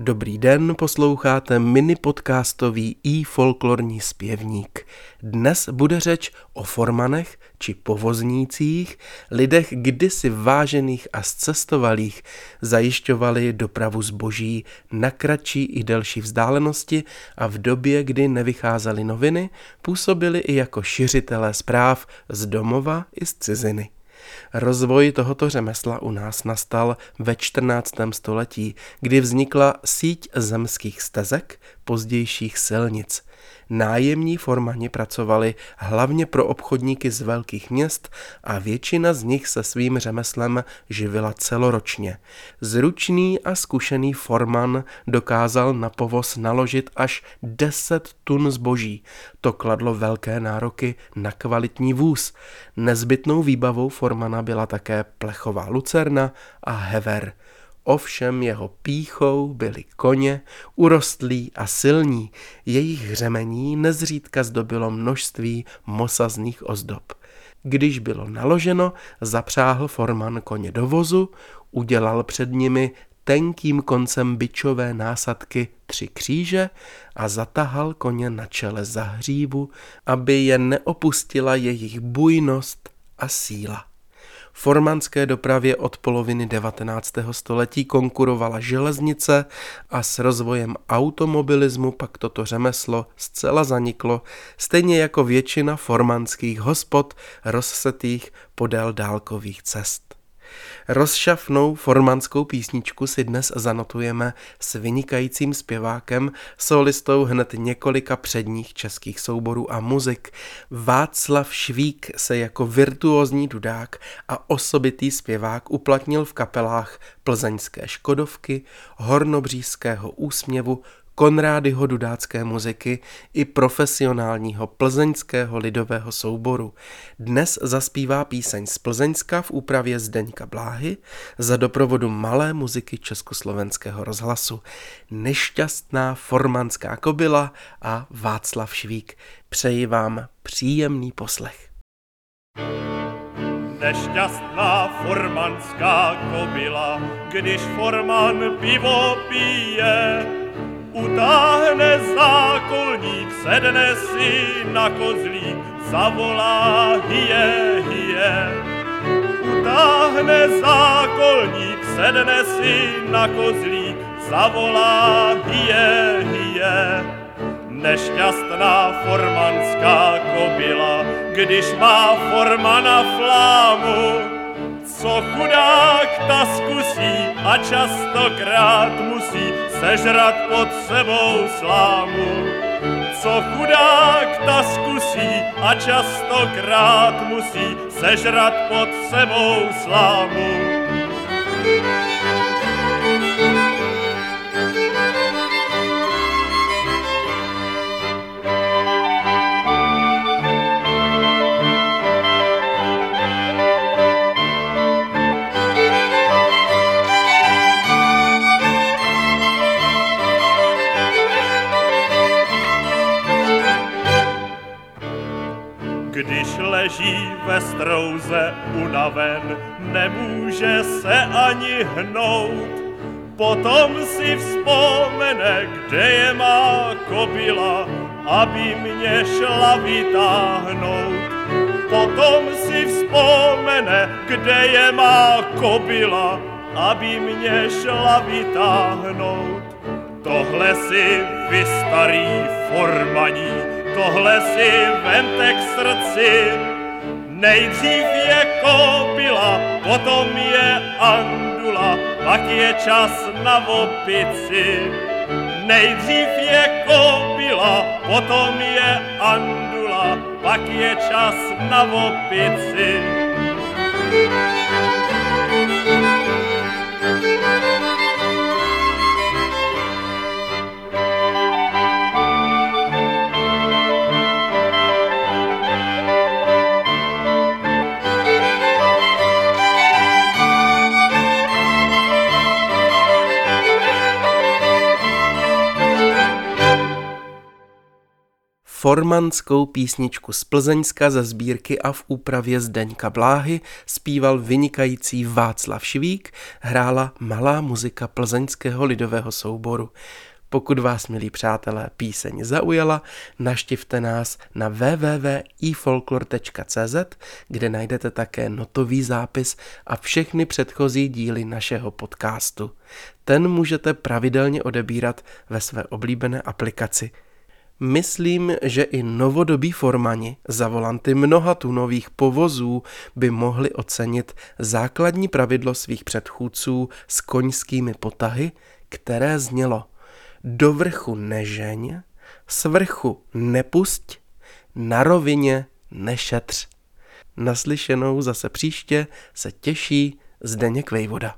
Dobrý den, posloucháte mini podcastový i folklorní zpěvník. Dnes bude řeč o formanech či povoznících, lidech kdysi vážených a zcestovalých, zajišťovali dopravu zboží na kratší i delší vzdálenosti a v době, kdy nevycházely noviny, působili i jako šiřitelé zpráv z domova i z ciziny. Rozvoj tohoto řemesla u nás nastal ve 14. století, kdy vznikla síť zemských stezek, pozdějších silnic. Nájemní formani pracovali hlavně pro obchodníky z velkých měst a většina z nich se svým řemeslem živila celoročně. Zručný a zkušený forman dokázal na povoz naložit až 10 tun zboží. To kladlo velké nároky na kvalitní vůz. Nezbytnou výbavou formana byla také plechová lucerna a hever. Ovšem jeho píchou byli koně, urostlí a silní, jejich hřemení nezřídka zdobilo množství mosazných ozdob. Když bylo naloženo, zapřáhl forman koně do vozu, udělal před nimi tenkým koncem byčové násadky tři kříže a zatahal koně na čele za hřívu, aby je neopustila jejich bujnost a síla. Formanské dopravě od poloviny 19. století konkurovala železnice a s rozvojem automobilismu pak toto řemeslo zcela zaniklo, stejně jako většina formanských hospod rozsetých podél dálkových cest. Rozšafnou formanskou písničku si dnes zanotujeme s vynikajícím zpěvákem, solistou hned několika předních českých souborů a muzik. Václav Švík se jako virtuózní dudák a osobitý zpěvák uplatnil v kapelách plzeňské Škodovky, hornobřízského úsměvu, Konrádyho dudácké muziky i profesionálního plzeňského lidového souboru. Dnes zaspívá píseň z Plzeňska v úpravě Zdeňka Bláhy za doprovodu malé muziky Československého rozhlasu. Nešťastná formanská kobila a Václav Švík. Přeji vám příjemný poslech. Nešťastná formanská kobila, když forman pivo pije, Utáhne zákolník, sedne si na kozlík, zavolá hije, hije. Utáhne zákolník, sedne si na kozlík, zavolá hije, hije. Nešťastná formanská kobila, když má formana flámu, co chudák ta zkusí a častokrát musí sežrat pod sebou slámu. Co chudák ta zkusí a častokrát musí sežrat pod sebou slámu. Když leží ve strouze unaven, nemůže se ani hnout. Potom si vzpomene, kde je má kobila, aby mě šla vytáhnout. Potom si vzpomene, kde je má kobila, aby mě šla vytáhnout. Tohle si vy starý formaní tohle si vemte k srdci. Nejdřív je kobila, potom je andula, pak je čas na opici. Nejdřív je kobila, potom je andula, pak je čas na opici. formanskou písničku z Plzeňska ze sbírky a v úpravě Zdeňka Bláhy zpíval vynikající Václav Švík, hrála malá muzika plzeňského lidového souboru. Pokud vás, milí přátelé, píseň zaujala, naštivte nás na www.ifolklor.cz, kde najdete také notový zápis a všechny předchozí díly našeho podcastu. Ten můžete pravidelně odebírat ve své oblíbené aplikaci – Myslím, že i novodobí formani za volanty mnoha tunových povozů by mohli ocenit základní pravidlo svých předchůdců s koňskými potahy, které znělo – do vrchu nežeň, z vrchu nepusť, na rovině nešetř. Naslyšenou zase příště se těší Zdeněk Vejvoda.